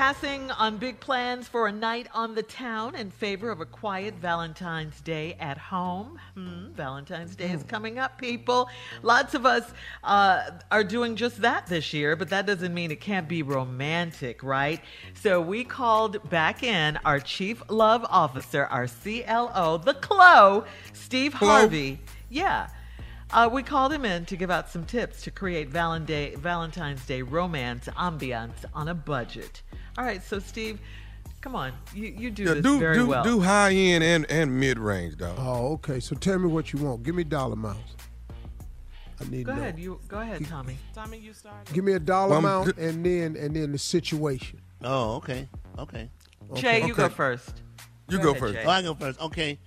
Passing on big plans for a night on the town in favor of a quiet Valentine's Day at home. Hmm, Valentine's Day is coming up, people. Lots of us uh, are doing just that this year, but that doesn't mean it can't be romantic, right? So we called back in our Chief Love Officer, our CLO, the CLO, Steve Harvey. Yeah. Uh, we called him in to give out some tips to create Valentine's Day romance ambiance on a budget. All right, so Steve, come on, you, you do Yeah, this do very do well. do high end and and mid range, dog. Oh, okay. So tell me what you want. Give me dollar amounts. I need Go to know. ahead, you go ahead, Tommy. Tommy, you started. Give me a dollar Well, amount good- and then and then the situation. Oh, okay, okay. Jay, you go first. You go ahead, first. Jay. Oh, I go first. Okay,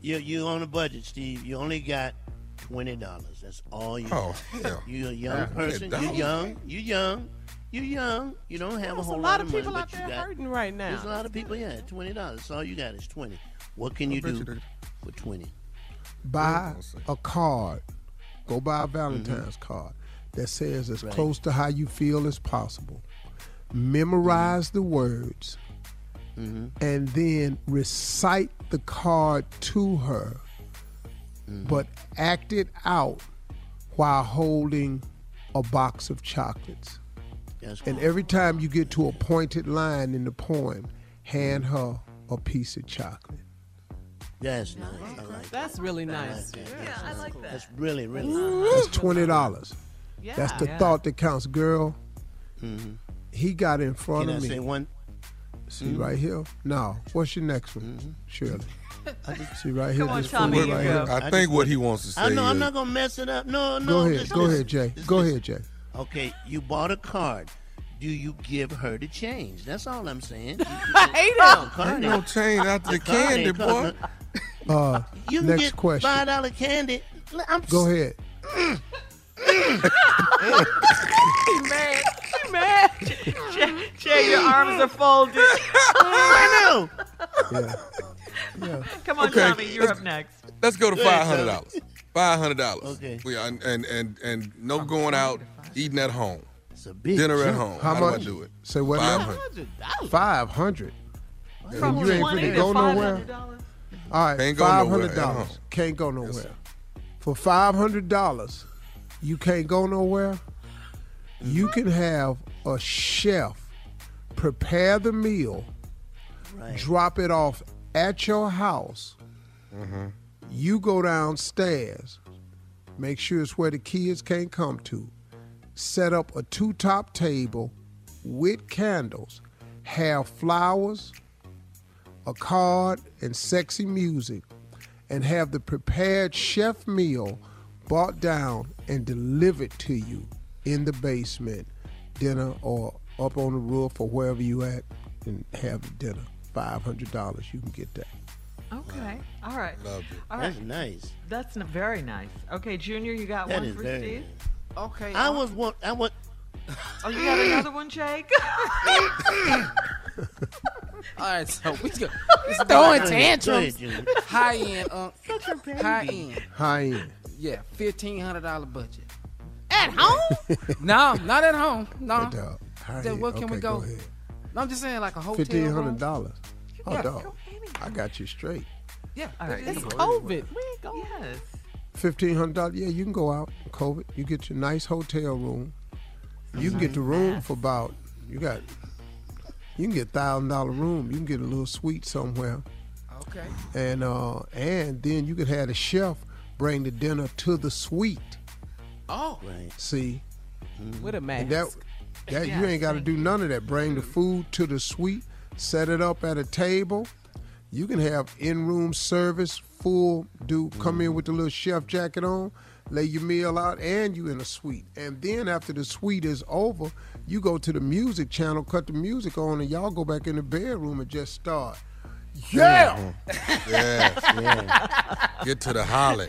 you you on a budget, Steve. You only got twenty dollars. That's all you. Oh, got. hell. You a young person. $20. You young. You're young. You young. You don't have a There's whole a lot of money, people out but there you got. hurting right now. There's a lot of people. Yeah, twenty dollars. All you got is twenty. What can you do you they- for twenty? Buy a card. Go buy a Valentine's mm-hmm. card that says as Right. close to how you feel as possible. Memorize mm-hmm. the words mm-hmm. and then recite the card to her, but act it out while holding a box of chocolates. That's And every time you get to a pointed line in the poem, hand her a piece of chocolate. That's nice. I like that. That's really I nice. like that. Yeah, I like that. That's really really. nice. That's twenty dollars. Yeah. That's the yeah. thought that counts, girl. Mhm. He got in front Can I of me. say one? See right here. No. What's your next one, Shirley? See right here. Come on, this Tommy, fool right here. I think what he wants to say I know I'm not gonna mess it up. No, no. Go ahead. listen, Go listen. ahead, Jay. Listen, Go ahead, Jay. Okay, you bought a card. Do you give her the change? That's all I'm saying. You- you- I hate him. ain't ain't- no change after the candy, boy. Uh, You can next get question. five dollar candy. I'm Go ahead. He mad. He mad. Jay, Jay, your arms are folded. I know. Yeah. Yeah. Come on, Okay, Tommy, you're let's- up next. Let's go to five hundred dollars. Five hundred dollars. Okay. We and, and and and no going out eating at home. It's a big Dinner at home. How How, much? do I do it? Say what now? 500. Five hundred. From And you ain't 20 finna to go nowhere. $500? All right, Can't go five nowhere dollars. Can't go nowhere. sir. For five hundred dollars, you can't go nowhere. You can have a chef prepare the meal, Right. drop it off at your house. Mm-hmm. You go downstairs, make sure it's where the kids can't come to. Set up a two top table with candles, have flowers, a card, and sexy music, and have the prepared chef meal brought down and delivered to you in the basement, dinner, or up on the roof or wherever you at, and have dinner. Five hundred dollars, you can get that. Okay. All right. Love it. All right. That's nice. That's n- very nice. Okay, Junior, you got That one is for very Steve? nice. Okay. I was one. I want. Oh, you got another one, Jake? All right, so we go. It's Go throwing tantrums. Go High end, uh, high end. High end. Yeah, fifteen hundred dollar budget. At home? no, not at home. No. Hey, dog. High Then end. where can we Okay, go? ahead. No, I'm just saying like a hotel. Fifteen room. hundred dollars. Oh, Yeah. dog. I got you straight. Yeah. All right, It's you- COVID. We ain't going. yes. Fifteen hundred dollars. Yeah, you can go out. COVID. You get your nice hotel room. You can get the room for about. You got. You can get thousand dollar room. You can get a little suite somewhere, Okay. and uh, and then you could have the chef bring the dinner to the suite. Oh, Right. See, with a mask. and that that you ain't got to do none of that. Bring the food to the suite. Set it up at a table. You can have in-room service, full. Do come in with the little chef jacket on, lay your meal out, and you in a suite. And then after the suite is over, you go to the music channel, cut the music on, and y'all go back in the bedroom and just start. Yeah, mm-hmm. Yes. Get to the holly.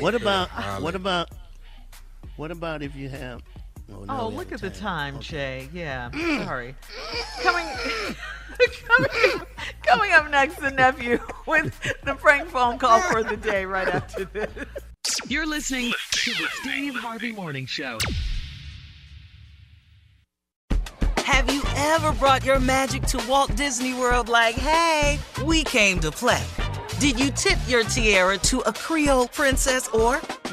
What about? Holly. What about? What about if you have? No, Oh, look have at the time, Jay. Yeah. Mm. Sorry. Coming, coming, coming up next, the nephew with the prank phone call for the day right after this. You're listening to the Steve Harvey Morning Show. Have you ever brought your magic to Walt Disney World like, hey, we came to play? Did you tip your tiara to a Creole princess or